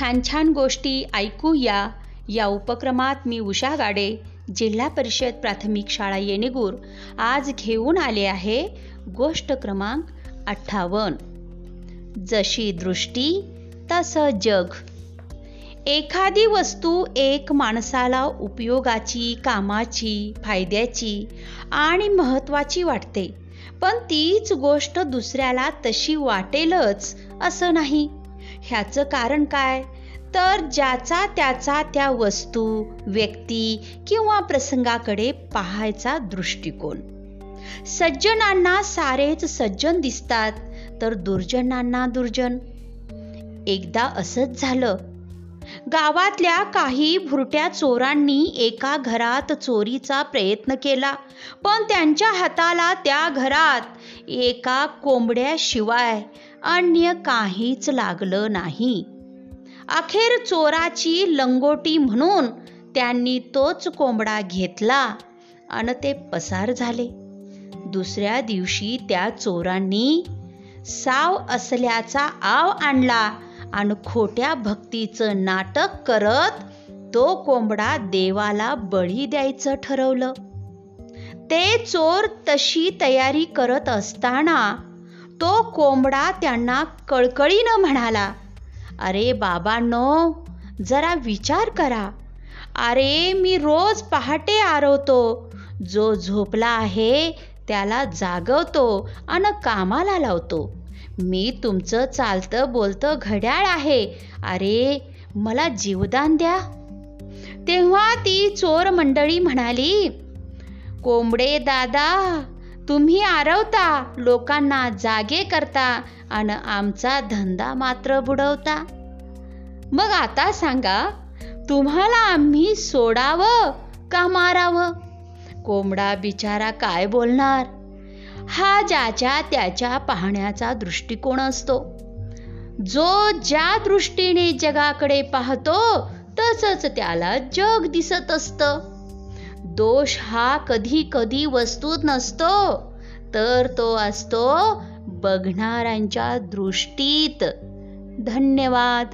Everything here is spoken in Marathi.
छान छान गोष्टी ऐकूया या उपक्रमात मी उषा गाडे जिल्हा परिषद प्राथमिक शाळा येणेगूर आज घेऊन आले आहे गोष्ट क्रमांक अठ्ठावन्न. जशी दृष्टी तसं जग. एखादी वस्तू एक माणसाला उपयोगाची कामाची फायद्याची आणि महत्त्वाची वाटते. पण तीच गोष्ट दुसऱ्याला तशी वाटेलच असं नाही. ह्याचं कारण काय? तर ज्याचा त्याचा त्या वस्तू व्यक्ती किंवा प्रसंगाकडे पाहायचा दृष्टिकोन. सज्जनांना सारेच सज्जन दिसतात तर दुर्जनांना दुर्जन. एकदा असंच झालं. गावातल्या काही भुरट्या चोरांनी एका घरात चोरीचा प्रयत्न केला पण त्यांच्या हाताला त्या घरात एका कोंबड्याशिवाय अन्य काहीच लागलं नाही. अखेर चोराची लंगोटी म्हणून त्यांनी तोच कोंबडा घेतला आणि ते पसार झाले. दुसऱ्या दिवशी त्या चोरांनी साव असल्याचा आव आणला आणि खोट्या भक्तीचं नाटक करत तो कोंबडा देवाला बळी द्यायचं ठरवलं. ते चोर तशी तयारी करत असताना तो कोंबडा त्यांना कळकळीनं म्हणाला अरे बाबांनो जरा विचार करा. अरे मी रोज पहाटे आरवतो. जो झोपला आहे त्याला जागवतो आणि कामाला लावतो. मी तुमचं चालतं बोलतं घड्याळ आहे. अरे मला जीवदान द्या. तेव्हा ती चोर मंडळी म्हणाली कोंबडे दादा तुम्ही आरवता लोकांना जागे करता आणि आमचा धंदा मात्र बुडवता. मग आता सांगा तुम्हाला आम्ही सोडावं का मारावं? कोंबडा बिचारा काय बोलणार? हा ज्याच्या त्याच्या पाहण्याचा दृष्टिकोन असतो. जो ज्या दृष्टीने जगाकडे पाहतो तसंच त्याला जग दिसत असतं. दोष हा कधी कधी वस्तूत नसतो. तर तो असतो बघणाऱ्यांच्या दृष्टीत. धन्यवाद.